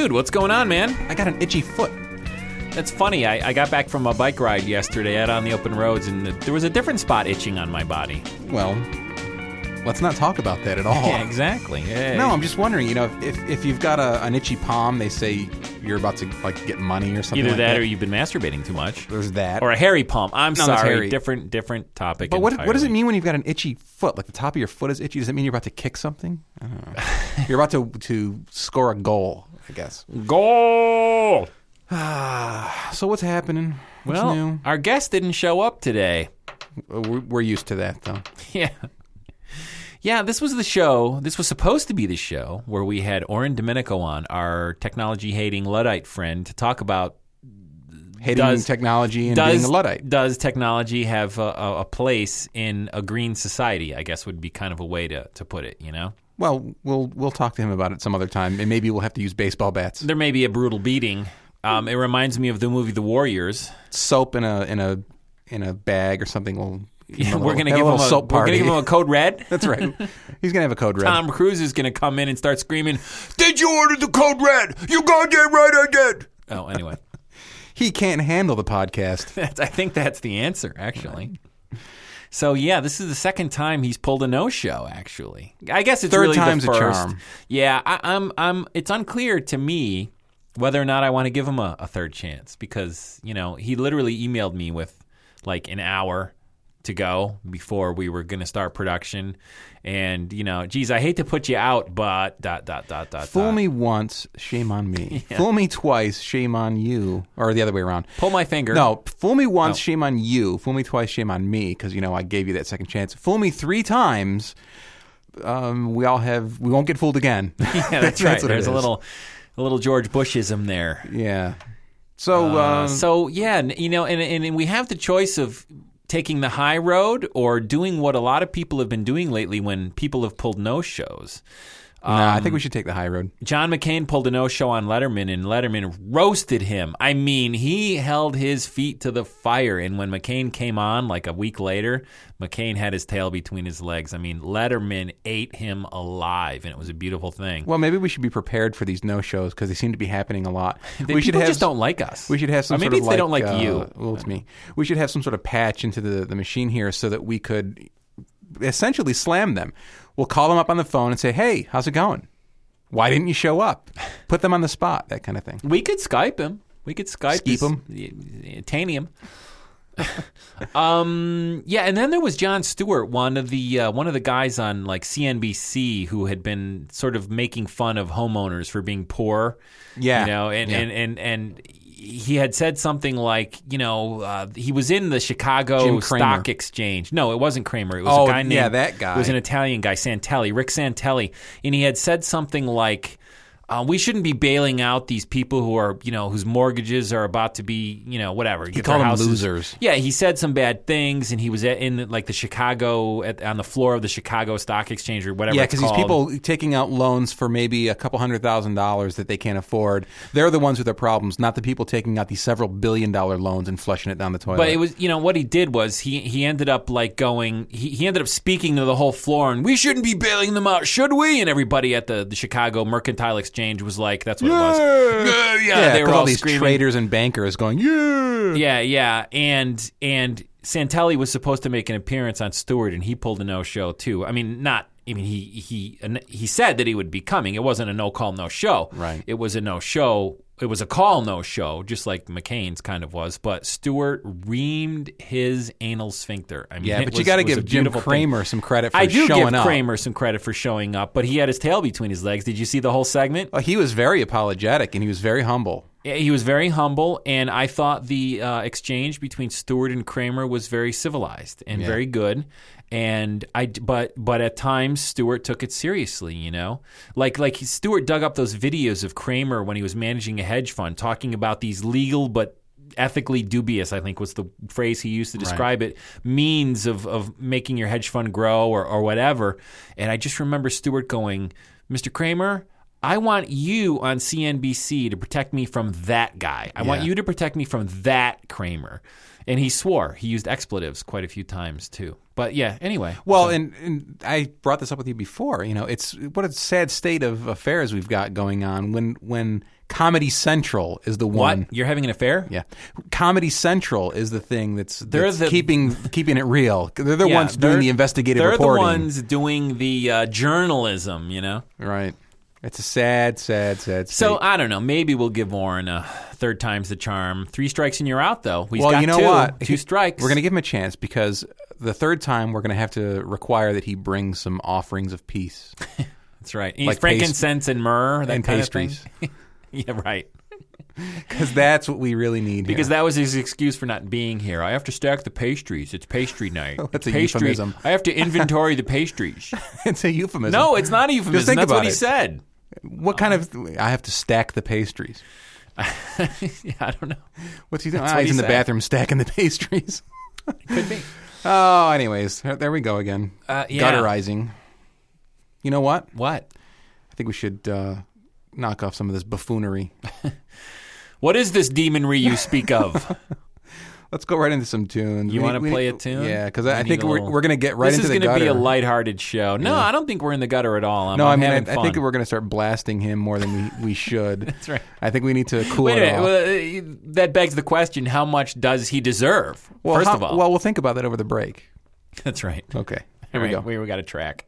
Dude, what's going on, man? I got an itchy foot. That's funny. I, I got back from a bike ride yesterday out on the open roads, and there was a different spot itching on my body. Well, let's not talk about that at all. Yeah, exactly. Yeah. No, I'm just wondering. You know, if if you've got a, an itchy palm, they say you're about to like get money or something. Either like that, that, or you've been masturbating too much. there's that. Or a hairy palm. I'm No, sorry. Different, different topic. but what what does it mean when you've got an itchy foot? Like the top of your foot is itchy. Does that mean you're about to kick something? I don't know. you're about to to score a goal. I guess. Goal. So what's happening? What's Well, new? our guest didn't show up today. We're, used to that though. Yeah. Yeah, this was the show. This was supposed to be the show where we had Oren Domenico on, our technology hating Luddite friend, to talk about Hating Does- technology and does being a luddite. does technology have a, a, a place in a green society? I guess would be kind of a way to, to put it. You know, Well, we'll we'll talk to him about it some other time, and maybe we'll have to use baseball bats, there may be a brutal beating. Um, it reminds me of the movie The Warriors. soap in a in a in a bag or something. We'll Yeah, we're gonna give a him a soap we're gonna give him a code red. That's right. He's gonna have a code red. Tom Cruise is gonna come in and start screaming, "Did you order the code red? You goddamn right I did." Oh, anyway. He can't handle the podcast. That's, I think that's the answer, actually. So yeah, this is the second time he's pulled a no-show. Actually, I guess it's Third really time's a the first. charm. Yeah, I, I'm. I'm. It's unclear to me whether or not I want to give him a, a third chance because you know he literally emailed me with like an hour to go before we were going to start production, and you know, geez, I hate to put you out, but dot dot dot dot. Fool dot. me once, shame on me. Fool me twice, shame on you, or the other way around. Pull my finger. No, fool me once, Oh. shame on you. Fool me twice, shame on me, because you know I gave you that second chance. Fool me three times. Um, we all have. We won't get fooled again. yeah, that's right. what it There's a little, a little George Bushism there. Yeah. So, Uh, um, so yeah, you know, and and we have the choice of taking the high road or doing what a lot of people have been doing lately when people have pulled no shows. Nah, I think we should take the high road. John McCain pulled a no show on Letterman, and Letterman roasted him. I mean, he held his feet to the fire. And when McCain came on, like a week later, McCain had his tail between his legs. I mean, Letterman ate him alive, and it was a beautiful thing. Well, maybe we should be prepared for these no shows because they seem to be happening a lot. They- we should have just don't like us. We should have some Or maybe sort of it's they don't like uh, you. Well, it's me. We should have some sort of patch into the, the machine here so that we could essentially slam them. We'll call them up on the phone and say, "Hey, how's it going? Why didn't you show up?" Put them on the spot, that kind of thing. We could Skype him. We could Skype Skeep him? Tanium. um, yeah, and then there was Jon Stewart, one of the uh, one of the guys on like CNBC who had been sort of making fun of homeowners for being poor. Yeah. you know, and Yeah. and, and and he had said something like, you know, uh, he was in the Chicago Stock Exchange. No, it wasn't Cramer. It was Oh, a guy named yeah, that guy. It was an Italian guy, Santelli, Rick Santelli, and he had said something like, uh, "We shouldn't be bailing out these people who are, you know, whose mortgages are about to be, you know, whatever." He called them losers. Yeah, he said some bad things, and he was at, in like the Chicago at, on the floor of the Chicago Stock Exchange or whatever. Yeah, because these people taking out loans for maybe a couple hundred thousand dollars that they can't afford, they're the ones with the problems, not the people taking out these several billion dollar loans and flushing it down the toilet. But it was, you know, what he did was he he ended up like going, he, he ended up speaking to the whole floor, and we shouldn't be bailing them out, should we? And everybody at the, the Chicago Mercantile Exchange was like, that's what it was. Yeah, yeah, yeah, they were 'cause all, all these screaming. traders and bankers going, yeah. Yeah, yeah, and and Santelli was supposed to make an appearance on Stewart, and he pulled a no show too. I mean, not. I mean, he he he said that he would be coming. It wasn't a no call, no show. Right. It was a no show. It was a call, no show, just like McCain's kind of was. But Stewart reamed his anal sphincter. I mean, Yeah, but you got to give Jim beautiful thing. Cramer some credit for I do showing give up. Cramer some credit for showing up, but he had his tail between his legs. Did you see the whole segment? Uh, he was very apologetic and he was very humble. He was very humble, and I thought the uh, exchange between Stewart and Cramer was very civilized and Yeah. very good. And I, but but at times Stewart took it seriously, you know, like like Stewart dug up those videos of Cramer when he was managing a hedge fund, talking about these legal but ethically dubious, I think was the phrase he used to describe it, means of, of making your hedge fund grow or, or whatever. And I just remember Stewart going, Mr. Cramer, I want you on CNBC to protect me from that guy. I want you to protect me from that Cramer. And he swore. He used expletives quite a few times too. But yeah, anyway. Well, and, and I brought this up with you before. You know, it's what a sad state of affairs we've got going on when when Comedy Central is the What? one. You're having an affair? Yeah, Comedy Central is the thing that's, They're that's the- keeping keeping it real. They're the Yeah, ones doing they're- the investigative reporting. They're the ones doing the uh, journalism, you know? right? It's a sad, sad, sad. State. So I don't know. Maybe we'll give Warren a third time's the charm. Three strikes and you're out, though. He's well, got you know two, what? Two strikes. We're going to give him a chance because the third time we're going to have to require that he bring some offerings of peace That's right. He's like frankincense and myrrh that and kind pastries. Of thing. yeah, right. because that's what we really need. Because here. that was his excuse for not being here. I have to stack the pastries. It's pastry night. That's a Pastry- euphemism. I have to inventory the pastries. it's a euphemism. No, it's not a euphemism. think That's about what he said. What kind of? I have to stack the pastries. yeah, I don't know. What's he doing? Ah, what he's he in the said. bathroom stacking the pastries. Could be. oh, anyways, there there we go again. Uh, yeah. Gutterizing. You know what? What? I think we should uh, knock off some of this buffoonery. What is this demonry you speak of? Let's go right into some tunes. You wanna play need- a tune? Yeah, because I think we're, little- we're going to get right this into the gutter. This is going to be a lighthearted show. No, I don't think we're in the gutter at all. I'm, no, I'm I mean, I, I think we're going to start blasting him more than we, we should. That's right. I think we need to cool Wait a it off. Well, uh, that begs the question: How much does he deserve? Well, First how- of all, well, we'll think about that over the break. that's right. Okay, All here we right, go. We, we got a track.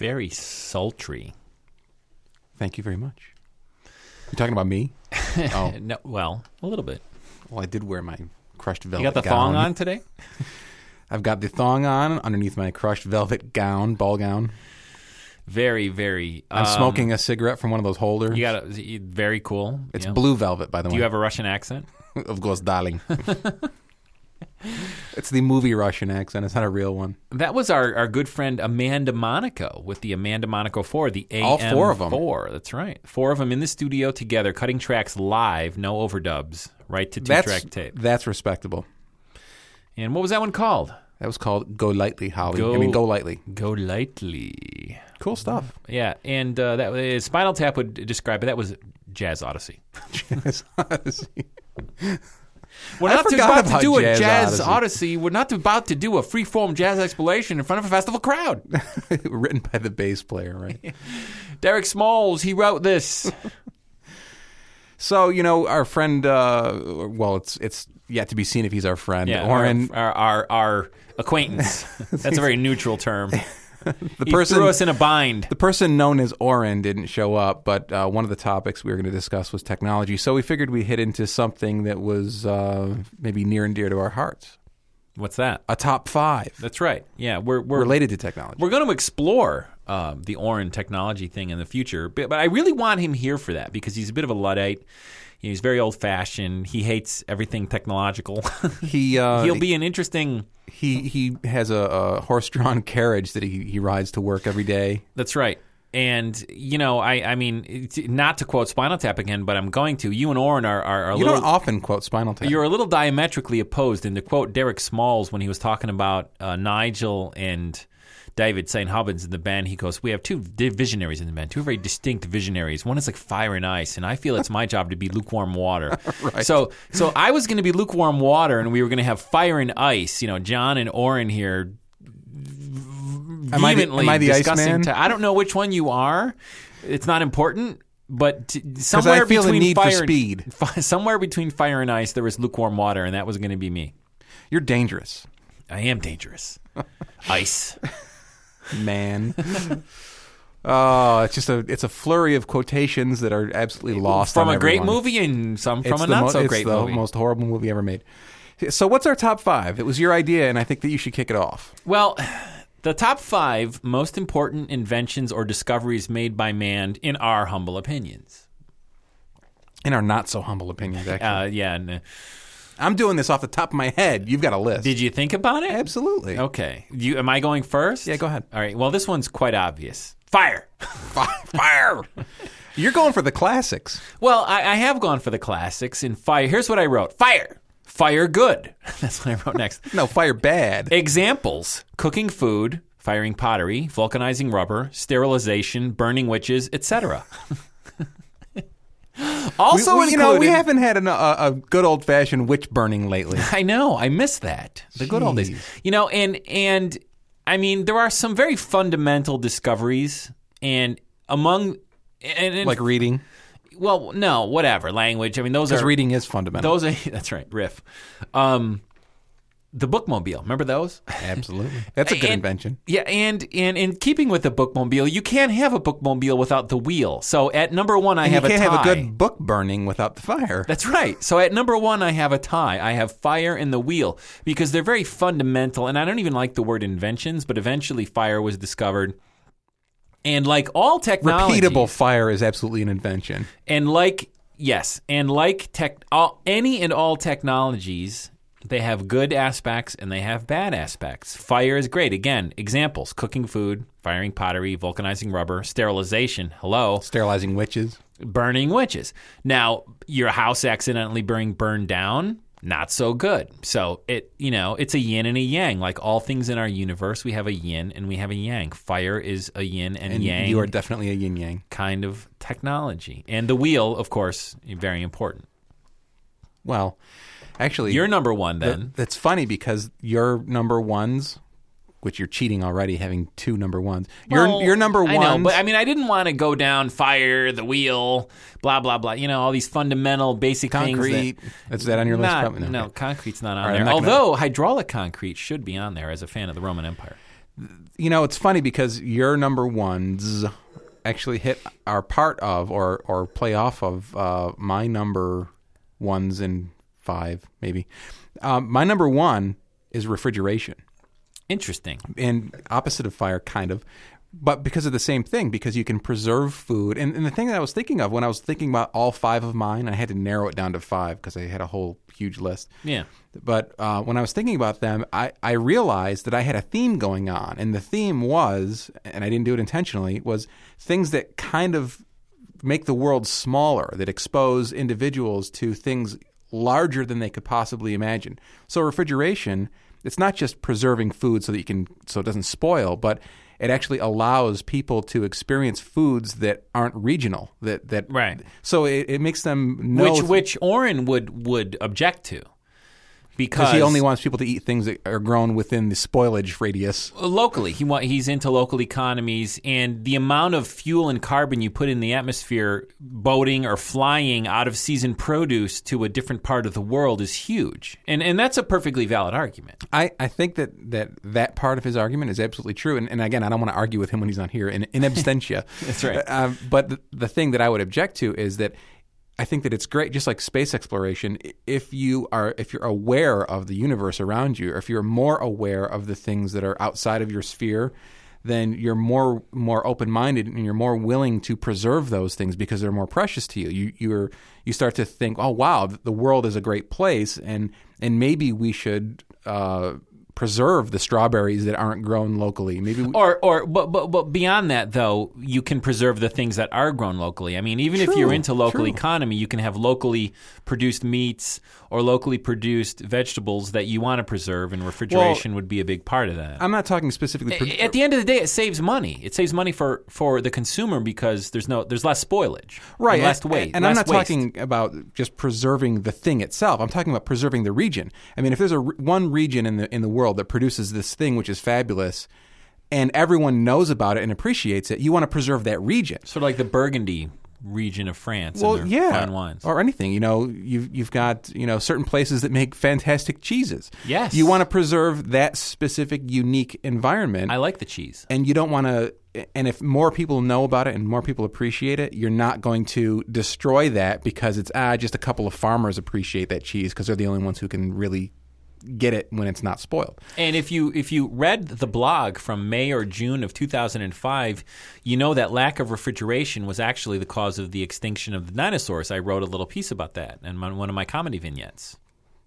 Very sultry. Thank you very much. You're talking about me? oh, No, well, a little bit. well, I did wear my crushed velvet. You got the gown. thong on today? I've got the thong on underneath my crushed velvet gown, ball gown. Very, very. I'm um, smoking a cigarette from one of those holders. You got a, very cool. it's yeah. blue velvet, by the way. Do way. you have a Russian accent? of course, darling. It's the movie Russian accent. It's not a real one. That was our, our good friend Amanda Monaco with the Amanda Monaco 4, the AM All four of 'em. 4. That's right. Four of them in the studio together, cutting tracks live, no overdubs, right to two That's track tape. that's respectable. And what was that one called? That was called "Go Lightly," Holly. Go- I mean, "Go Lightly." Go Lightly. Cool stuff. Yeah, and uh, that uh, Spinal Tap would describe it. That was Jazz Odyssey. Jazz Odyssey. We're I not about to do a Jazz jazz Odyssey. odyssey. We're not about to do a free-form jazz exploration in front of a festival crowd. Written by the bass player, right? Derek Smalls, he wrote this. so you know, our friend. Uh, well, it's it's yet to be seen if he's our friend. Yeah, Oren, our, our, our, our acquaintance. That's a very neutral term. the He person threw us in a bind. The person known as Oren didn't show up, but uh, one of the topics we were going to discuss was technology. So we figured we hit into something that was uh, maybe near and dear to our hearts. What's that? A top five That's right. Yeah, we're we're related to technology. we're going to explore um, the Oren technology thing in the future, but, but I really want him here for that because he's a bit of a luddite. He's very old fashioned. He hates everything technological. He uh, He'll be an interesting. he he has a, a horse-drawn carriage that he, he rides to work every day. That's right. And you know, I I mean, not to quote Spinal Tap again, but I'm going to. You and Oren are are, are a You little. don't often quote Spinal Tap. You're a little diametrically opposed. And to quote Derek Smalls when he was talking about uh, Nigel and David St. Hubbins in the band, he goes, "We have two visionaries in the band, two very distinct visionaries. One is like fire and ice, and I feel it's my job to be lukewarm water. Right. So, so I was going to be lukewarm water, and we were going to have fire and ice. You know, John and Oren here." Am I the- am I the discussing Iceman? te- I don't know which one you are. It's not important, but t- somewhere between fire and- speed. fi- somewhere between fire and ice, there was lukewarm water, and that was going to be me. You're dangerous, I am dangerous. Ice. Man. Oh, it's just a it's a flurry of quotations that are absolutely lost from a great movie and some from It's a not mo- so it's the most horrible movie ever made. So, what's our top five? It was your idea, and I think that you should kick it off. Well, the top five most important inventions or discoveries made by man, in our humble opinions. In our not so humble opinions, actually, Uh, yeah. and, I'm doing this off the top of my head. You've got a list. did you think about it? Absolutely. Okay. You, am I going first? Yeah, go ahead. All right. Well, this one's quite obvious. Fire. Fire. You're going for the classics. Well, I, I have gone for the classics in fire. Here's what I wrote: fire, fire, good. That's what I wrote next. No, fire bad. Examples: cooking food, firing pottery, vulcanizing rubber, sterilization, burning witches, etc. also, we, we- you know, we haven't had an, a, a good old fashioned witch burning lately. I know. I miss that. The good old days. You know, and and I mean, there are some very fundamental discoveries, and among and, and like reading, well, no, whatever language. I mean, those are reading is fundamental. those are that's right. Riff. Um, the bookmobile. Remember those? Absolutely, that's a good And- invention. Yeah, and and in keeping with the bookmobile, you can't have a bookmobile without the wheel. So at number one, I And have a tie. you can't have a good book burning without the fire. That's right. So at number one, I have a tie. I have fire and the wheel because they're very fundamental. And I don't even like the word inventions, but eventually fire was discovered. And like all technology, Repeatable fire is absolutely an invention. and like yes, and like tech, all, any and all technologies, they have good aspects and they have bad aspects. Fire is great. Again, examples: cooking food, firing pottery, vulcanizing rubber, sterilization. Hello, Sterilizing witches. burning witches. Now, your house accidentally being burned down, not so good. So it, you know, it's a yin and a yang. Like all things in our universe, we have a yin and we have a yang. Fire is a yin and, And yang you are definitely a yin yang. kind of technology. And the wheel, of course, very important. Well, actually, You're number one th- then. that's funny because your number ones, which you're cheating already, having two number ones. Your Well, your number I know, but I mean, I didn't want to go down fire, the wheel, blah blah blah. You know, all these fundamental, basic concrete. things. Is that on your list? Not, Probably no, Okay. concrete's not on All right, there. I'm gonna- Although hydraulic concrete should be on there as a fan of the Roman Empire. You know, it's funny because your number ones actually hit are part of or or play off of uh, my number ones and five maybe. Um, my number one is refrigeration, Interesting. and opposite of fire, kind of. But because of the same thing, because you can preserve food. And, and the thing that I was thinking of when I was thinking about all five of mine, I had to narrow it down to five because I had a whole huge list. Yeah. But uh, when I was thinking about them, I, I realized that I had a theme going on. And the theme was, and I didn't do it intentionally, was things that kind of make the world smaller, that expose individuals to things larger than they could possibly imagine. So refrigeration, it's not just preserving food so that you can so it doesn't spoil, but it actually allows people to experience foods that aren't regional. That that Right. So it, it makes them know which which Oren would would object to. Because he only wants people to eat things that are grown within the spoilage radius. locally. He want, he's into local economies, and the amount of fuel and carbon you put in the atmosphere, boating or flying out of season produce to a different part of the world is huge, and and that's a perfectly valid argument. I, I think that, that that part of his argument is absolutely true. And, and again, I don't want to argue with him when he's not here in, in absentia. That's right. Uh, but the, the thing that I would object to is that I think that it's great, just like space exploration, if you are if you're aware of the universe around you, or if you're more aware of the things that are outside of your sphere, then you're more more open minded and you're more willing to preserve those things because they're more precious to you. You you're you start to think, oh wow, the world is a great place, and and maybe we should. Uh, preserve the strawberries that aren't grown locally. Maybe we, Or, or, but, but, but beyond that, though, you can preserve the things that are grown locally. I mean, even if you're into local true. economy, you can have locally produced meats or locally produced vegetables that you want to preserve, and refrigeration would be a big part of that. I'm not talking specifically. pre- At the end of the day, it saves money. It saves money for, for the consumer because there's no there's less spoilage, right and less and, weight, and i'm not waste. talking about just preserving the thing itself i'm talking about preserving the region i mean if there's a one region in the in the world that produces this thing which is fabulous and everyone knows about it and appreciates it you want to preserve that region sort of like the Burgundy region of France. well and their yeah fine wines. or anything you know you've you've got you know certain places that make fantastic cheeses Yes. you want to preserve that specific unique environment I like the cheese. and you don't want to and if more people know about it and more people appreciate it you're not going to destroy that because it's ah just a couple of farmers appreciate that cheese because they're the only ones who can really get it when it's not spoiled And if you if you read the blog from May or June of 2005, you know that lack of refrigeration was actually the cause of the extinction of the dinosaurs. I wrote a little piece about that in my, one of my comedy vignettes.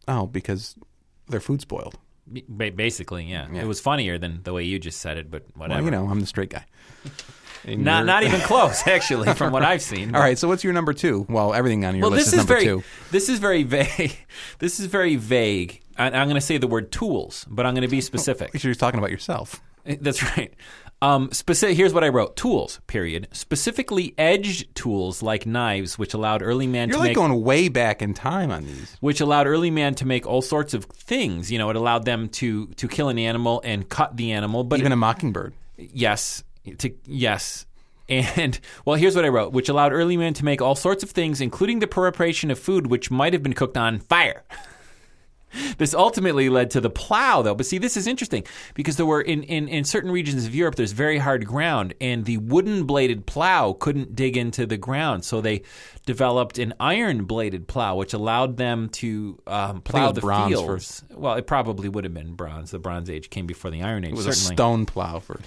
oh because their food spoiled Ba- Basically, yeah. Yeah. It was funnier than the way you just said it, but whatever. well you know i'm the straight guy not not even close, actually, from what I've seen. all right so what's your number two well everything on your Well, list this is is number very two this is very vague. This is very vague. I, I'm going to say the word tools, but I'm going to be specific. you're talking about yourself That's right. Um, specific, here's what I wrote: tools. Period. Specifically, edged tools like knives, which allowed early man you're to like make, going way back in time on these which allowed early man to make all sorts of things. You know, it allowed them to to kill an animal and cut the animal. But even a mockingbird yes, to yes. And well, here's what I wrote: which allowed early man to make all sorts of things, including the preparation of food which might have been cooked on fire. This ultimately led to the plow, though. But see, this is interesting because there were in, in, in certain regions of Europe, there's very hard ground, and the wooden bladed plow couldn't dig into the ground, so they developed an iron bladed plow, which allowed them to um, plow the bronze fields. first. Well, it probably would have been bronze. The Bronze Age came before the Iron Age. it was certainly a stone plow first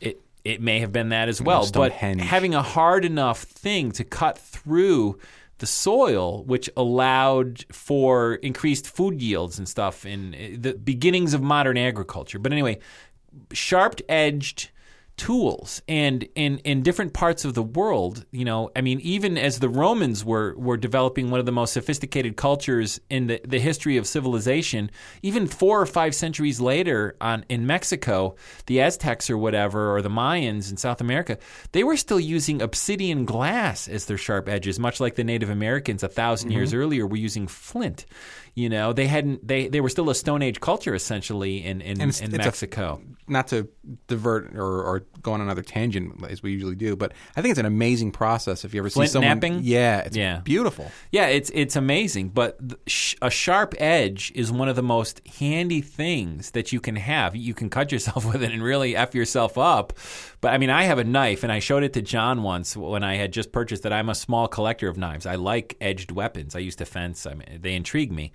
it it may have been that as well. But having a hard enough thing to cut through the soil, which allowed for increased food yields and stuff in uh, the beginnings of modern agriculture. But anyway, sharp edged tools and in in different parts of the world you know i mean even as the romans were were developing one of the most sophisticated cultures in the, the history of civilization even four or five centuries later on in mexico the aztecs or whatever or the mayans in south america they were still using obsidian glass as their sharp edges much like the native americans a 1000 mm-hmm. years earlier were using flint you know they hadn't they they were still a stone age culture essentially in in, it's- in it's a- mexico not to divert or, or go on another tangent as we usually do, but I think it's an amazing process. If you ever Flint see someone, knapping? yeah, it's Yeah. beautiful. Yeah, it's it's amazing, but sh- a sharp edge is one of the most handy things that you can have. You can cut yourself with it and really f yourself up. But I mean, I have a knife, and I showed it to John once when I had just purchased it. I'm a small collector of knives. I like edged weapons. I used to fence. I mean, they intrigue me,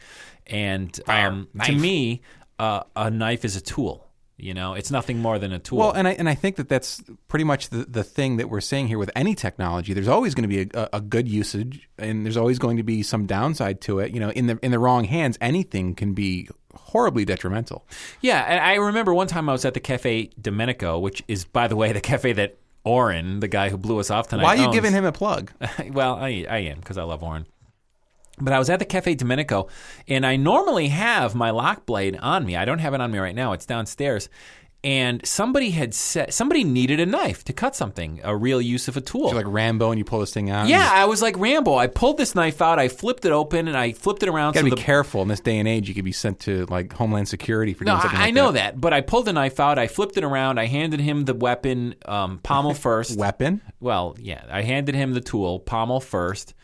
and um, to me, uh, a knife is a tool. You know, it's nothing more than a tool. Well, and I and I think that that's pretty much the, the thing that we're saying here with any technology. There's always going to be a, a good usage, and there's always going to be some downside to it. You know, in the in the wrong hands, anything can be horribly detrimental. Yeah, and I remember one time I was at the Cafe Domenico, which is, by the way, the cafe that Oren, the guy who blew us off tonight, Why are you owns. giving him a plug? well, I, I am because I love Oren. But I was at the Cafe Domenico, and I normally have my lock blade on me. I don't have it on me right now; it's downstairs. And somebody had said somebody needed a knife to cut something, a real use of a tool. You're like Rambo, and you pull this thing out. yeah, I was like Rambo. I pulled this knife out, I flipped it open, and I flipped it around. You gotta so be the, careful in this day and age. You could be sent to like Homeland Security for No, doing something I, I know that. that, but I pulled the knife out. I flipped it around. I handed him the weapon, um, pommel first. Weapon? Well, yeah, I handed him the tool, pommel first,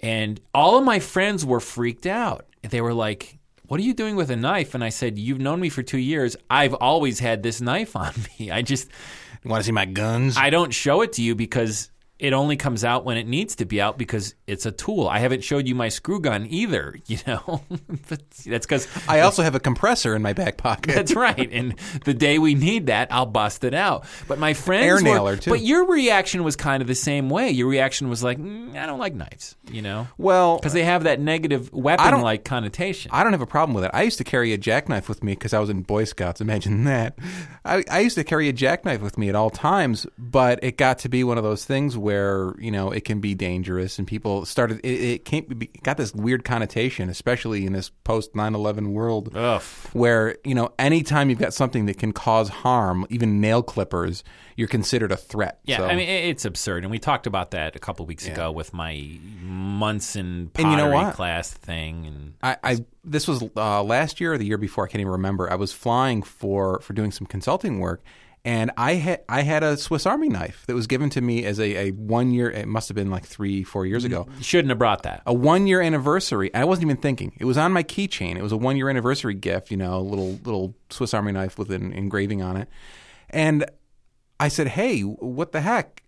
and all of my friends were freaked out. They were like, "What are you doing with a knife?" And I said, "You've known me for two years. I've always had this knife on me. I just You want to see my guns? I don't show it to you because." It only comes out when it needs to be out because it's a tool. I haven't showed you my screw gun either, you know. but that's because I also have a compressor in my back pocket. that's right. And the day we need that, I'll bust it out. But my friends Air were- nailer, too. But your reaction was kind of the same way. Your reaction was like, mm, I don't like knives, you know, well, because they have that negative weapon-like connotation. I don't have a problem with it. I used to carry a jackknife with me because I was in Boy Scouts. Imagine that. I, I used to carry a jackknife with me at all times, but it got to be one of those things where you know it can be dangerous, and people started. It, it came it got this weird connotation, especially in this post 9/11 world, Ugh. where you know anytime you've got something that can cause harm, even nail clippers, you're considered a threat. Yeah, So- I mean it's absurd, and we talked about that a couple weeks ago with my Munson pottery And you know what? class thing, and I, I this was uh, last year or the year before. I can't even remember. I was flying for for doing some consulting work, and I had I had a Swiss Army knife that was given to me as a, a one year. It must have been like three four years ago. you shouldn't have brought that. A one year anniversary. I wasn't even thinking. It was on my keychain. It was a one year anniversary gift. You know, a little little Swiss Army knife with an engraving on it. And I said, "Hey, what the heck?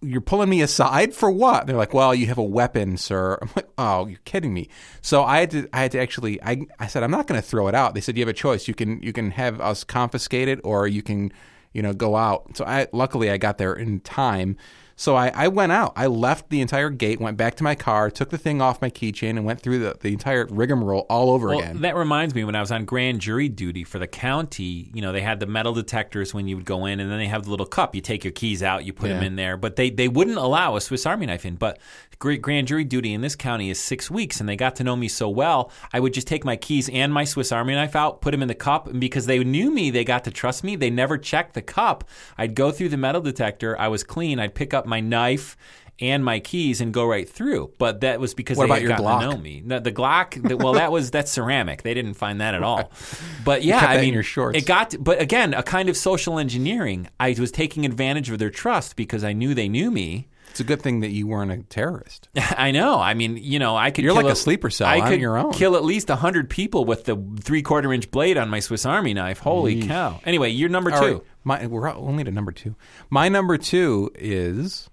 You're pulling me aside for what?" They're like, "Well, you have a weapon, sir." I'm like, "Oh, you're kidding me." So I had to I had to actually I I said, "I'm not going to throw it out." They said, "You have a choice. You can you can have us confiscate it or you can, you know, go out." So I luckily I got there in time. So I, I went out. I left the entire gate, went back to my car, took the thing off my keychain, and went through the, the entire rigmarole all over Well, again. that reminds me when I was on grand jury duty for the county, you know, they had the metal detectors when you would go in, and then they have the little cup. You take your keys out, you put them in there, but they, they wouldn't allow a Swiss Army knife in. But gr- grand jury duty in this county is six weeks, and they got to know me so well, I would just take my keys and my Swiss Army knife out, put them in the cup, and because they knew me, they got to trust me. They never checked the cup. I'd go through the metal detector, I was clean, I'd pick up my knife. And my keys and go right through, but that was because What they about had your gotten Glock? to know me. No, the Glock, the, well, that was that's ceramic. They didn't find that at all. But yeah, I mean, your shorts. it got. but again, a kind of social engineering. I was taking advantage of their trust because I knew they knew me. It's a good thing that you weren't a terrorist. I know. I mean, you know, I could. You're kill like a sleeper cell I on could your own. kill at least hundred people with the three quarter inch blade on my Swiss Army knife. Holy cow! Anyway, you're number two. All right. My, we're only to number two. My number two is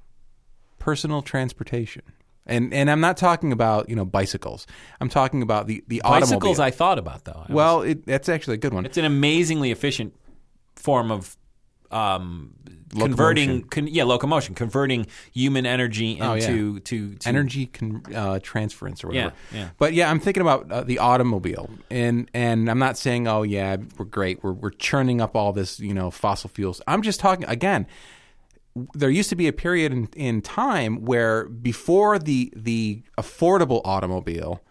personal transportation. And and I'm not talking about you know bicycles. I'm talking about the the Bicycles, automobile. I thought about though. I was- well, it, that's actually a good one. It's an amazingly efficient form of um, converting, con, yeah, locomotion, converting human energy into Oh, yeah. to, to Energy con, uh, transference or whatever. Yeah, yeah. But yeah, I'm thinking about uh, the automobile, and and I'm not saying oh yeah we're great we're we're churning up all this you know fossil fuels. I'm just talking again. There used to be a period in, in time where before the the affordable automobile,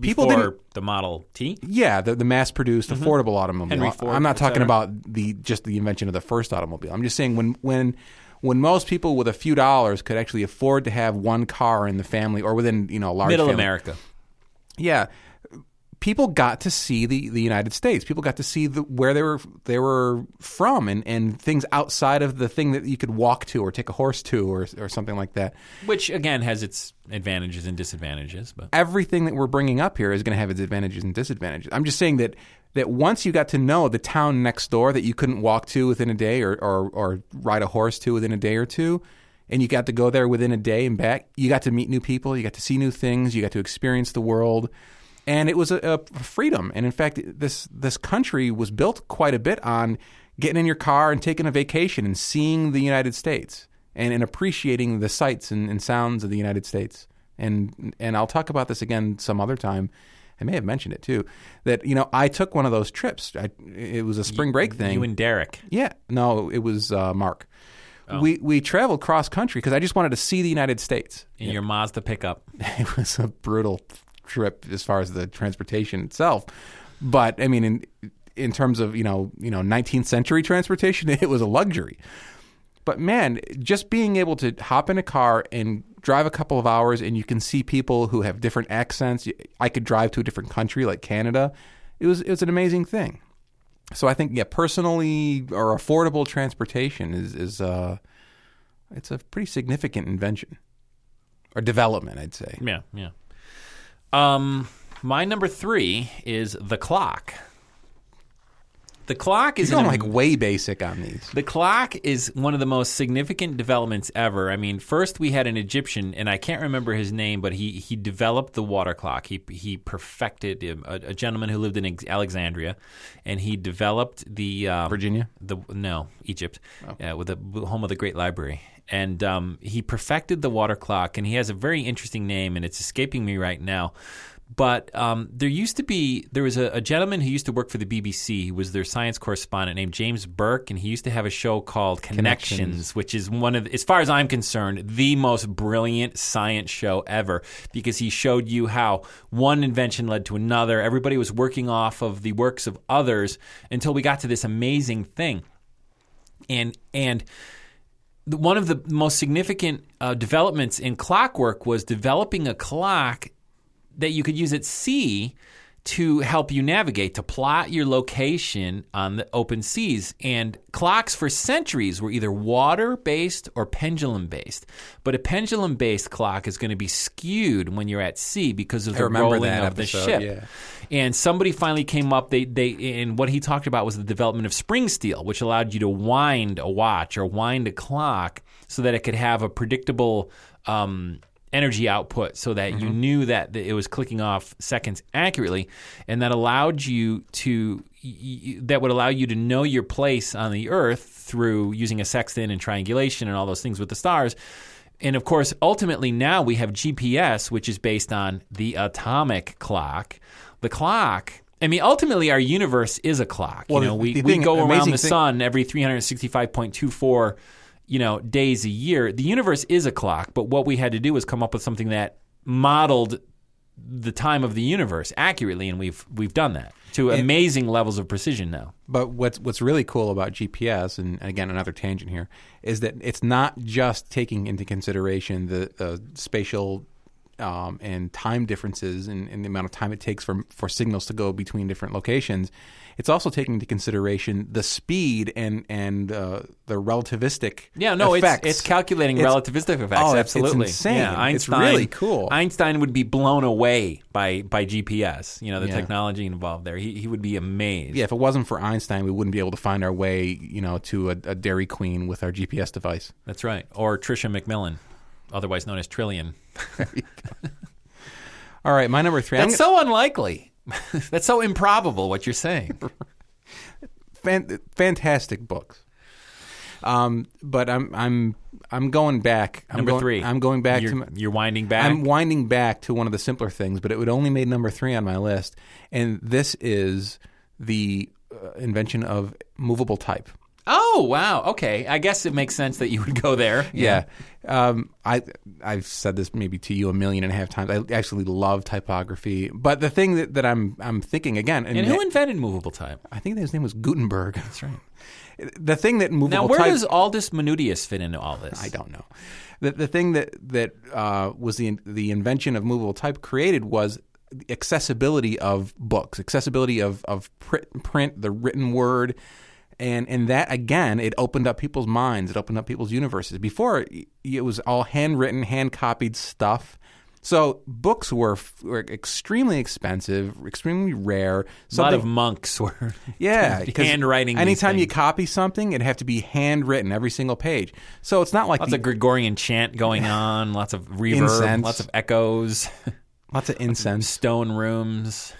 people before didn't the Model T. Yeah, the, the mass-produced affordable automobile. Mm-hmm. Henry Ford, I'm not talking about the just the invention of the first automobile. I'm just saying when when when most people with a few dollars could actually afford to have one car in the family or within you know a large Middle family. America. Yeah, people got to see the, the United States. People got to see the, where they were they were from and, and things outside of the thing that you could walk to or take a horse to or or something like that. Which again has its advantages and disadvantages, but Everything that we're bringing up here is going to have its advantages and disadvantages. I'm just saying that that once you got to know the town next door that you couldn't walk to within a day or, or, or ride a horse to within a day or two, and you got to go there within a day and back, you got to meet new people, you got to see new things, you got to experience the world. And it was a, a freedom. And in fact, this this country was built quite a bit on getting in your car and taking a vacation and seeing the United States and, and appreciating the sights and, and sounds of the United States. And and I'll talk about this again some other time. I may have mentioned it too. That you know, I took one of those trips. I, it was a spring break thing. you and Derek. Yeah, no, it was uh, Mark. We we traveled cross country because I just wanted to see the United States. in your Mazda pickup. It was a brutal trip as far as the transportation itself, but I mean, in in terms of you know you know 19th century transportation, it was a luxury. But man, just being able to hop in a car and drive a couple of hours, and you can see people who have different accents. I could drive to a different country like Canada. It was it was an amazing thing. So I think yeah, personally or affordable transportation is is uh, it's a pretty significant invention or development, I'd say. Yeah, yeah. Um, my number three is the clock. The clock is going like way basic on these. The clock is one of the most significant developments ever. I mean, first we had an Egyptian, and I can't remember his name, but he he developed the water clock. He he perfected a, a gentleman who lived in Alexandria, and he developed the um, Virginia? The no Egypt, uh, with the home of the Great Library, and um, he perfected the water clock. And he has a very interesting name, and it's escaping me right now. But um, there used to be there was a, a, gentleman who used to work for the BBC. He was their science correspondent named James Burke, and he used to have a show called Connections, Connections. which is one of, as far as I'm concerned, the most brilliant science show ever because he showed you how one invention led to another. Everybody was working off of the works of others until we got to this amazing thing, and and one of the most significant uh, developments in clockwork was developing a clock that you could use at sea to help you navigate, to plot your location on the open seas. And clocks for centuries were either water based or pendulum based. But a pendulum based clock is going to be skewed when you're at sea because of the rolling of the ship. yeah. And somebody finally came up. They they and what he talked about was the development of spring steel, which allowed you to wind a watch or wind a clock so that it could have a predictable um, energy output, so that you mm-hmm. knew that it was clicking off seconds accurately, and that allowed you to that would allow you to know your place on the Earth through using a sextant and triangulation and all those things with the stars. And of course, ultimately now we have GPS, which is based on the atomic clock. The clock. I mean, ultimately, our universe is a clock. Well, you know, the- we, the we thing- go around the thing- sun every 365.24, you know, days a year. The universe is a clock, but what we had to do was come up with something that modeled the time of the universe accurately, and we've we've done that to amazing levels of precision now. But what's what's really cool about GPS, and again another tangent here, is that it's not just taking into consideration the, the spatial um, and time differences and, and the amount of time it takes for for signals to go between different locations. It's also taking into consideration the speed and and uh, the relativistic Yeah, no, it's effects. it's calculating It's- relativistic effects. Oh, absolutely, it's insane. Yeah, It's Einstein, really cool. Einstein would be blown away by by GPS. You know, the Yeah. technology involved there. He he would be amazed. Yeah, if it wasn't for Einstein, we wouldn't be able to find our way, you know, to a, a Dairy Queen with our GPS device. that's right. Or Tricia McMillan, otherwise known as Trillian. All right, my number three. I'm That's so unlikely. that's so improbable. What you're saying. fan- fantastic books. Um, but I'm I'm I'm going back. I'm Number going, three. I'm going back You're, to. My, you're winding back. I'm winding back to one of the simpler things, but it would only made number three on my list, and this is the uh, invention of movable type. Oh wow. Okay. I guess it makes sense that you would go there. Yeah. Um, I I've said this maybe to you a million and a half times. I actually love typography, but the thing that, that I'm I'm thinking again, And who invented movable type? I think his name was Gutenberg. That's right. The thing that movable Now, where type, does Aldus Manutius fit into all this? I don't know. The the thing that that uh, was the the invention of movable type created was accessibility of books, accessibility of of print, print, the written word, and and that again, it opened up people's minds, it opened up people's universes. Before it was all handwritten, hand copied stuff. So books were, were extremely expensive, extremely rare. A lot of monks were yeah handwriting. Anytime you copy something, it'd have to be handwritten every single page. So it's not like lots the, of Gregorian chant going on, lots of reverb, Incense. lots of echoes, lots of incense, stone rooms,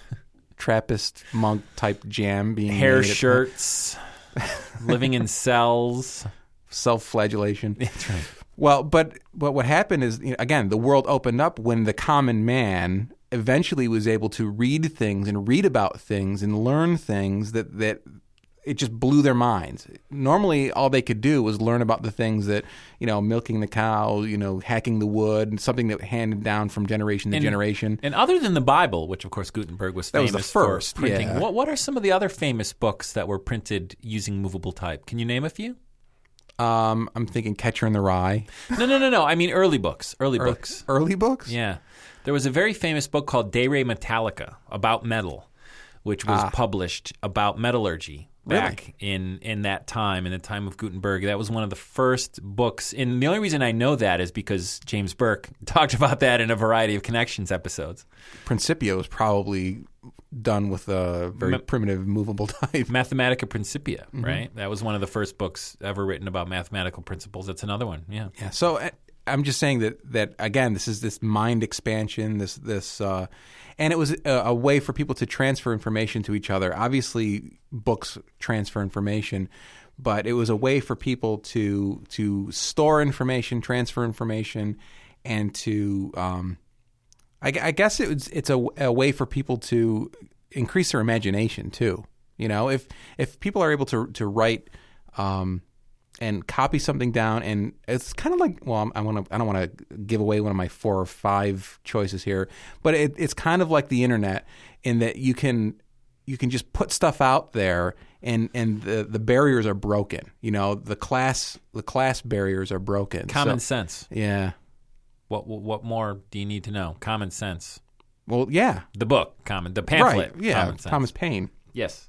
Trappist monk type jam being hair made at- shirts, living in cells. self-flagellation. That's right. Well, but but what happened is you know, again the world opened up when the common man eventually was able to read things and read about things and learn things that that it just blew their minds. Normally, all they could do was learn about the things that you know, milking the cow, you know, hacking the wood, and something that handed down from generation to generation. And other than the Bible, which of course Gutenberg was famous That was the first, for printing, yeah. what what are some of the other famous books that were printed using movable type? Can you name a few? Um, I'm thinking Catcher in the Rye, No, no, no, no. I mean early books. Early books. early books. Yeah. There was a very famous book called De Re Metallica about metal, which was published about metallurgy back in, in that time, in the time of Gutenberg. That was one of the first books. And the only reason I know that is because James Burke talked about that in a variety of Connections episodes. Principia was probably done with a very primitive movable type. Mathematica Principia, mm-hmm. right? That was one of the first books ever written about mathematical principles. That's another one. Yeah. Yeah. So I'm just saying that that again, this is this mind expansion. This this, uh, and it was a, a way for people to transfer information to each other. Obviously, books transfer information, but it was a way for people to to store information, transfer information, and to um, I, I guess it was, it's a, a way for people to increase their imagination too. You know, if if people are able to to write um, and copy something down, and it's kind of like well, I want to I don't want to give away one of my four or five choices here, but it, it's kind of like the internet in that you can you can just put stuff out there and and the the barriers are broken. You know, the class the class barriers are broken. Common So- sense. yeah. What, what more do you need to know? Common sense. Well, yeah. The book, common, the pamphlet, right. Yeah. Thomas Paine. Yes.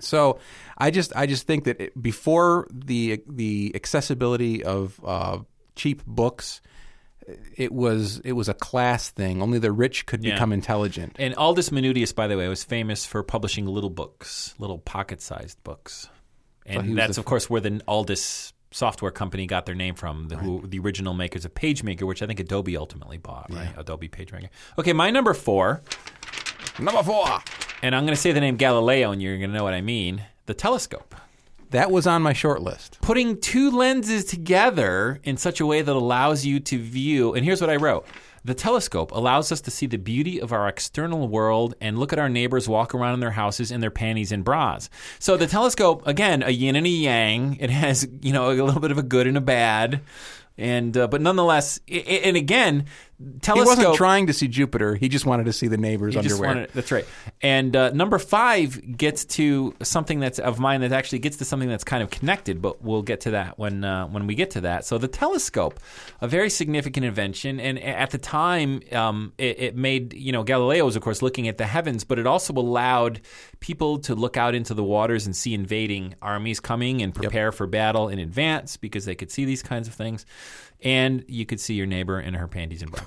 So I just I just think that it, before the the accessibility of uh, cheap books, it was it was a class thing. Only the rich could Yeah. become intelligent. And Aldus Manutius, by the way, was famous for publishing little books, little pocket-sized books, and was that's of course where the Aldus software company got their name from. The, who, the original makers of PageMaker, which I think Adobe ultimately bought, right? Adobe PageMaker. Okay, my number four, Number four. And I'm going to say the name Galileo, and you're going to know what I mean. The telescope. That was on my short list. putting two lenses together in such a way that allows you to view. And here's what I wrote. The telescope allows us to see the beauty of our external world and look at our neighbors walk around in their houses in their panties and bras. So the telescope, again, a yin and a yang. It has, you know, a little bit of a good and a bad. And uh, but nonetheless, i- i- and again, He wasn't trying to see Jupiter. He just wanted to see the neighbor's underwear. wanted- that's right. And uh, number five gets to something that's of mine that actually gets to something that's kind of connected, but we'll get to that when uh, when we get to that. So the telescope, a very significant invention, and at the time, um, it, it made you know Galileo was of course looking at the heavens, but it also allowed people to look out into the waters and see invading armies coming and prepare for battle in advance because they could see these kinds of things. And you could see your neighbor in her panties and bra.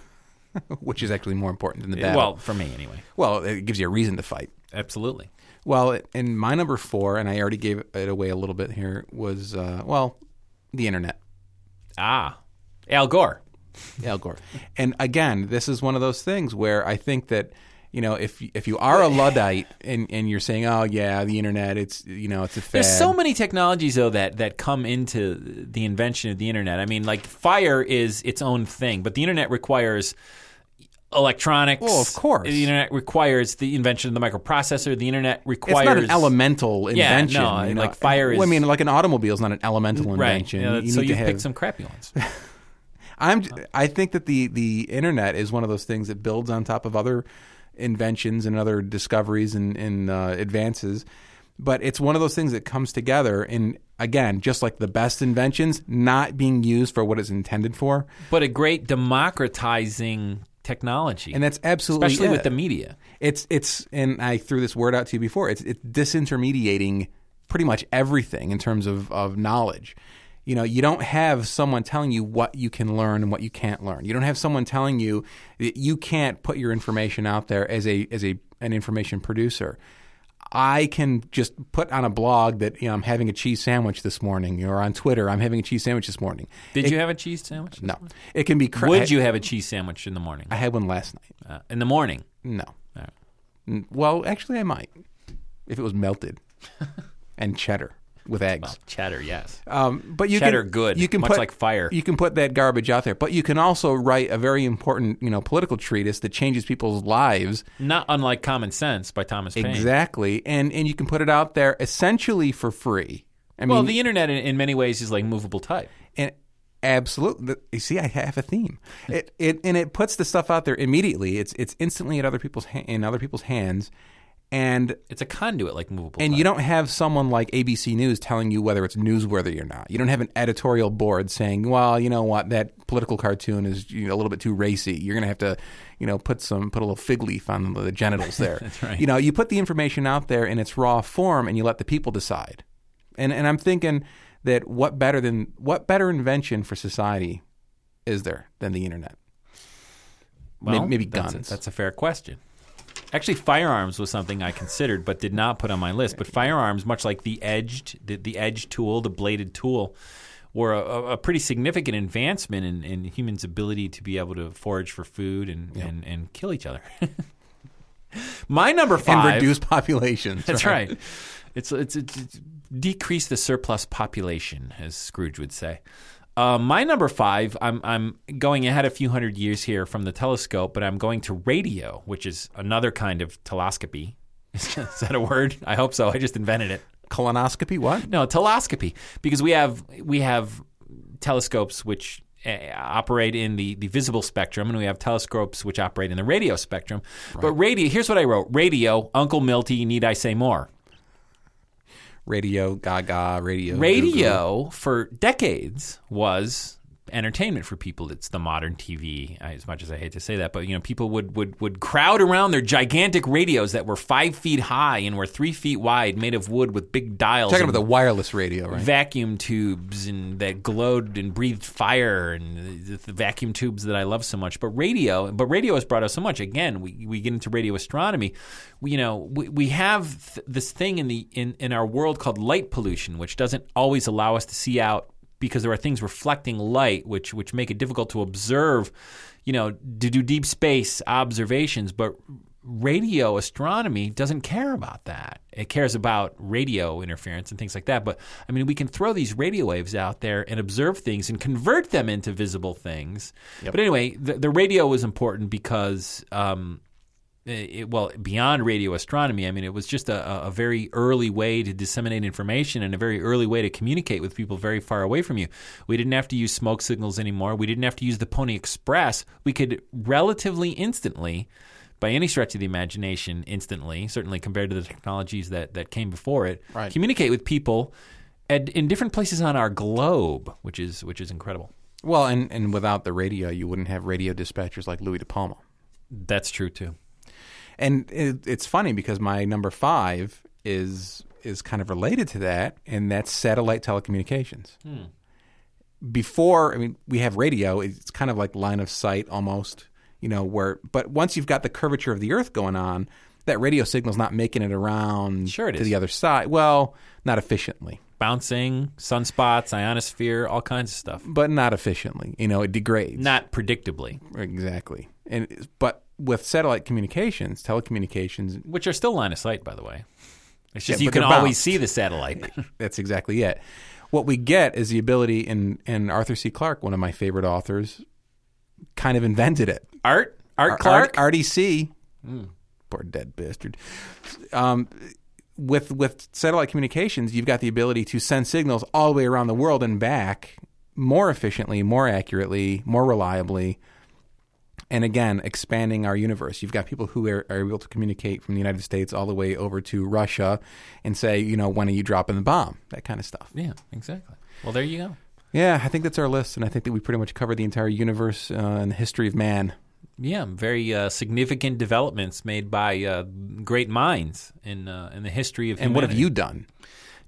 which is actually more important than the battle. Well, for me anyway. well, it gives you a reason to fight. Absolutely. Well, in my number four, and I already gave it away a little bit here, was uh, well, the internet. Ah, Al Gore. Al Gore. And again, this is one of those things where I think that you know if if you are a luddite and and you're saying, oh yeah, the internet, it's you know it's a fad. There's so many technologies though that that come into the invention of the internet. I mean, like fire is its own thing, but the internet requires electronics. Well, of course. the internet requires the invention of the microprocessor. The internet It's requires not an elemental invention. Yeah, invention. no, you know? like fire Well, I mean, like an automobile is not an elemental right. invention. Yeah, you so need you to have, picked some crappy ones. I'm. I think that the the internet is one of those things that builds on top of other inventions and other discoveries and, and uh, advances. But it's one of those things that comes together, and again, just like the best inventions, not being used for what it's intended for. but a great democratizing technology, And that's absolutely especially it. with the media. It's it's and I threw this word out to you before. It's it's disintermediating pretty much everything in terms of, of knowledge. You know, you don't have someone telling you what you can learn and what you can't learn. You don't have someone telling you that you can't put your information out there as a as a an information producer. I can just put on a blog that you know I'm having a cheese sandwich this morning, or on Twitter I'm having a cheese sandwich this morning. Did It- you have a cheese sandwich? No, it can be. Cra- Would you have a cheese sandwich in the morning? I had one last night. Uh, in the morning. No. Right. Well, actually, I might if it was melted and cheddar with eggs. Cheddar, yes. Um, but you Cheddar can, good, You can much put, like fire. You can put that garbage out there, but you can also write a very important, you know, political treatise that changes people's lives Not unlike Common Sense by Thomas Paine. exactly, and and you can put it out there essentially for free. I mean, Well, the internet in, in many ways is like movable type. and absolutely, you see, I have a theme. It it and it puts the stuff out there immediately. It's it's instantly at other people's ha- in other people's hands, and It's a conduit like movable And you don't have someone like ABC News telling you whether it's newsworthy or not. You don't have an editorial board saying, "Well, you know what, that political cartoon is you know, a little bit too racy. You're going to have to, you know, put some put a little fig leaf on the genitals there." That's right. You know, you put the information out there in its raw form, and you let the people decide. And and I'm thinking that what better than what better invention for society is there than the internet? Well, maybe that's a- guns. That's a fair question. Actually, firearms was something I considered but did not put on my list. But firearms, much like the edged, the, the edge tool, the bladed tool, were a, a- pretty significant advancement in, in humans' ability to be able to forage for food and, and, and kill each other. my number five And reduce populations. That's right. It's, it's it's it's decrease the surplus population, as Scrooge would say. Uh, my number five, I'm I'm going ahead a few hundred years here from the telescope, but I'm going to radio, which is another kind of telescopy. Is that a word? I hope so. I just invented it. Colonoscopy? What? No, telescopy, because we have we have telescopes which uh, operate in the, the visible spectrum, and we have telescopes which operate in the radio spectrum. But radio, here's what I wrote: radio, Uncle Milty. Need I say more? Radio, Gaga, radio. Radio for decades was entertainment for people. It's the modern TV. As much as I hate to say that, but you know, people would would would crowd around their gigantic radios that were five feet high and were three feet wide, made of wood with big dials. Talking about the wireless radio, right? vacuum tubes and that glowed and breathed fire and the, the vacuum tubes that I love so much. But radio, but radio has brought us so much. Again, we, we get into radio astronomy. We, you know, we, we have th- this thing in the in, in our world called light pollution, which doesn't always allow us to see out because there are things reflecting light, which which make it difficult to observe. You know, to do deep space observations, but radio astronomy doesn't care about that. It cares about radio interference and things like that. But I mean, we can throw these radio waves out there and observe things and convert them into visible things. But anyway, the, the radio was important because. Um, Uh, it, well, beyond radio astronomy, I mean, it was just a, a very early way to disseminate information and a very early way to communicate with people very far away from you. We didn't have to use smoke signals anymore. We didn't have to use the Pony Express. We could relatively instantly, by any stretch of the imagination, instantly, certainly compared to the technologies that, that came before it, Right. communicate with people at, in different places on our globe, which is which is incredible. Well, and, and without the radio, you wouldn't have radio dispatchers like Louie De Palma. That's true too. And it, it's funny because my number five is is kind of related to that, and that's satellite telecommunications. Hmm. Before, I mean, we have radio. It's kind of like line of sight almost, you know. Where, but once you've got the curvature of the Earth going on, that radio signal's not making it around Sure it to is. the other side. Well, not efficiently, Bouncing, sunspots, ionosphere, all kinds of stuff. but not efficiently. You know, it degrades. Not predictably. Exactly. And but with satellite communications, telecommunications, which are still line of sight, by the way. It's just Yeah, you can always bounced. see the satellite. that's exactly it. What we get is the ability, and and Arthur C. Clarke, one of my favorite authors, kind of invented it. Art, Art Ar- Clark. Art- RDC, poor dead bastard. Um, with with satellite communications, you've got the ability to send signals all the way around the world and back more efficiently, more accurately, more reliably. And again, expanding our universe. You've got people who are, are able to communicate from the United States all the way over to Russia and say, you know, when are you dropping the bomb? That kind of stuff. yeah, exactly. Well, there you go. Yeah, I think that's our list, and I think that we pretty much covered the entire universe uh, and the history of man yeah, very uh, significant developments made by uh, great minds in uh, in the history of And what have you done?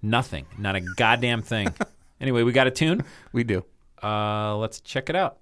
Nothing, not a goddamn thing. anyway, we got a tune. We do. Uh, let's check it out.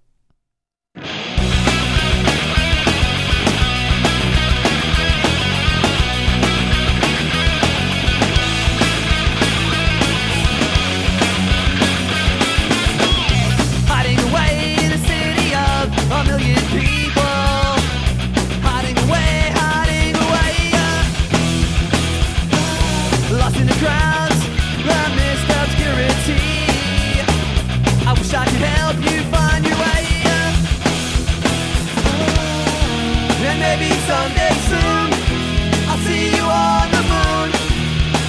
Someday soon, I'll see you on the moon.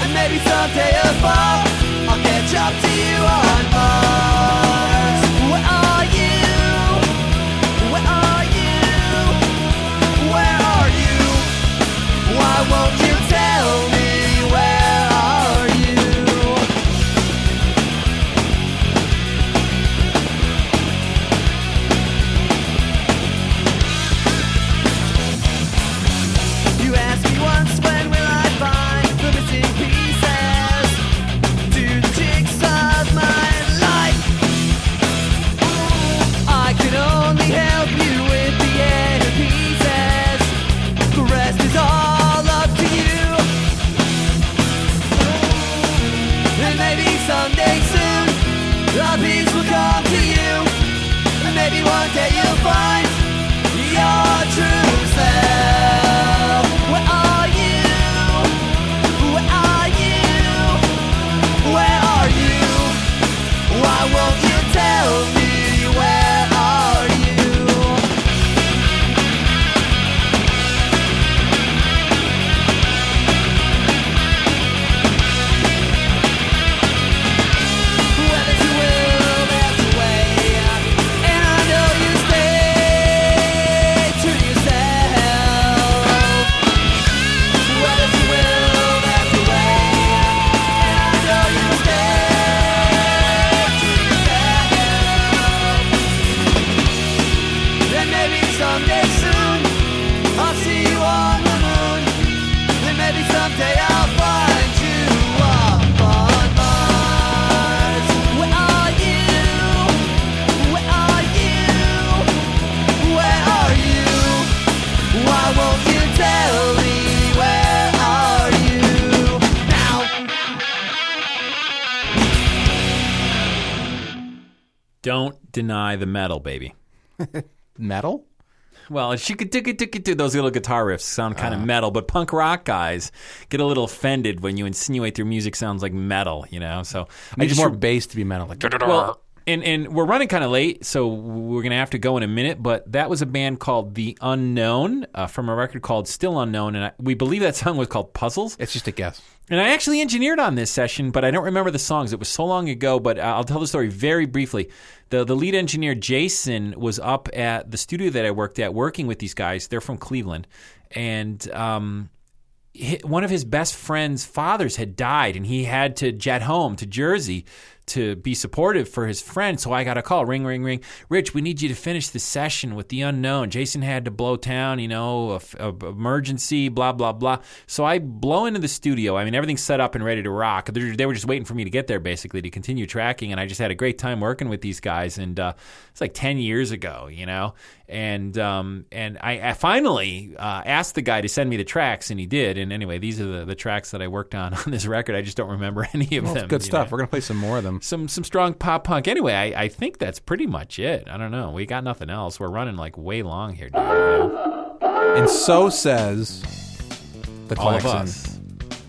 And maybe someday above, deny the metal, baby. Metal? Well, she could tick those little guitar riffs sound kind of metal, but punk rock guys get a little offended when you insinuate their music sounds like metal, you know? So I just need more bass to be metal. Like, Well, and and we're running kind of late, so we're gonna have to go in a minute. But that was a band called The Unknown uh, from a record called Still Unknown, and I, we believe that song was called Puzzles. it's just a guess. And I actually engineered on this session, but I don't remember the songs. It was so long ago, but I'll tell the story very briefly. The the lead engineer Jason was up at the studio that I worked at working with these guys. They're from Cleveland, and um, one of his best friend's fathers had died, and he had to jet home to Jersey to be supportive for his friend. So I got a call, ring, ring, ring. Rich, we need you to finish the session with the unknown. Jason had to blow town, you know, a, a- emergency, blah blah blah. So I blow into the studio. I mean, everything's set up and ready to rock. They're, they were just waiting for me to get there, basically, to continue tracking. And I just had a great time working with these guys. And uh, it's like ten years ago, you know. And um, and I, I finally uh, asked the guy to send me the tracks, and he did. And anyway, these are the, the tracks that I worked on on this record. I just don't remember any of Well, them. good stuff. know. We're gonna play some more of them. Some some strong pop punk. Anyway, I, I think that's pretty much it. I don't know. We got nothing else. We're running like way long here, dude. you know? And so says the All of us.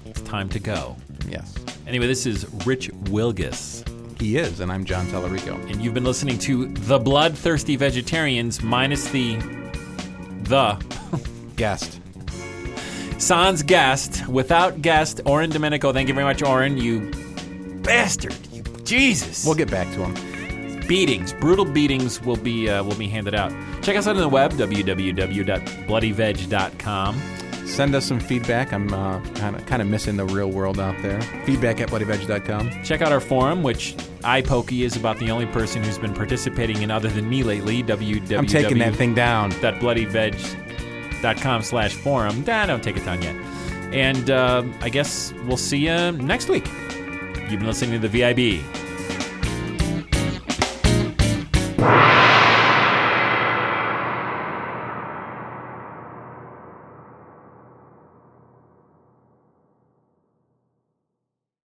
It's time to go. Yes, Anyway, this is Rich Wilgus, he is, and I'm John Tellerico. and you've been listening to The Bloodthirsty Vegetarians minus the the Guest. Sans guest without guest Oren Domenico. Thank you very much, Oren. You bastard. Jesus. We'll get back to him. beatings, brutal beatings will be uh, will be handed out. Check us out on the web www.bloodyveg.com. Send us some feedback. I'm kind of kind of missing the real world out there. Feedback at bloodyveg.com. Check out our forum, which iPokey is about the only person who's been participating in other than me lately. www. I'm taking that thing down. bloodyveg.com slash forum. Nah, I don't take it down yet. And uh, I guess we'll see you next week. You've been listening to the VIB.